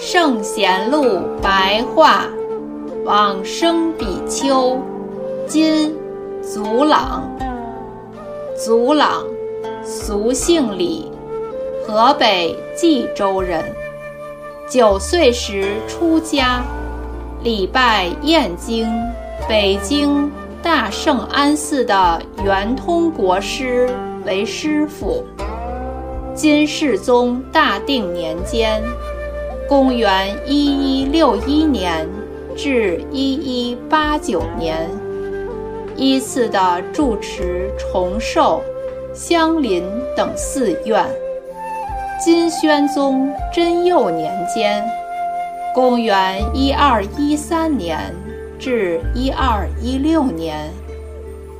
圣贤录白话，往生比丘，今祖朗。祖朗，俗姓李，河北冀州人。九岁时出家，礼拜燕京、北京大圣安寺的圆通国师为师傅。金世宗大定年间（公元一一六一年至一一八九年），依次的住持崇寿、香林等寺院。金宣宗贞佑年间（公元一二一三年至一二一六年），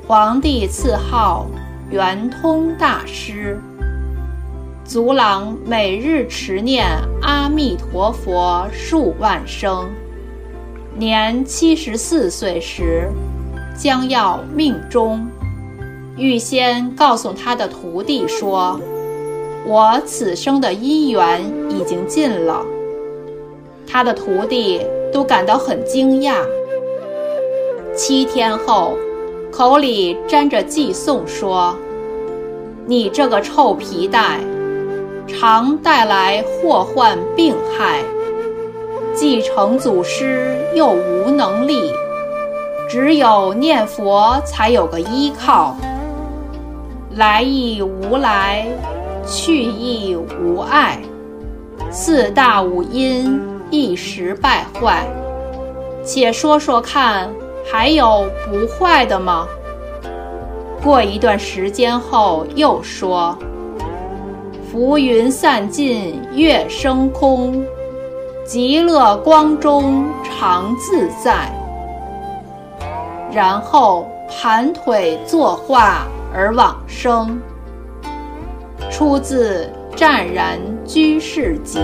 皇帝赐号圆通大师。足朗每日持念阿弥陀佛数万声，年七十四岁时，将要命终，预先告诉他的徒弟说：“我此生的姻缘已经尽了。”他的徒弟都感到很惊讶。七天后，口里沾着寄送说：“你这个臭皮带！”常带来祸患病害，继承祖师又无能力，只有念佛才有个依靠。来亦无来，去亦无碍，四大五阴一时败坏。且说说看，还有不坏的吗？过一段时间后，又说。浮云散尽月升空，极乐光中常自在。然后盘腿坐化而往生。出自《湛然居士集》。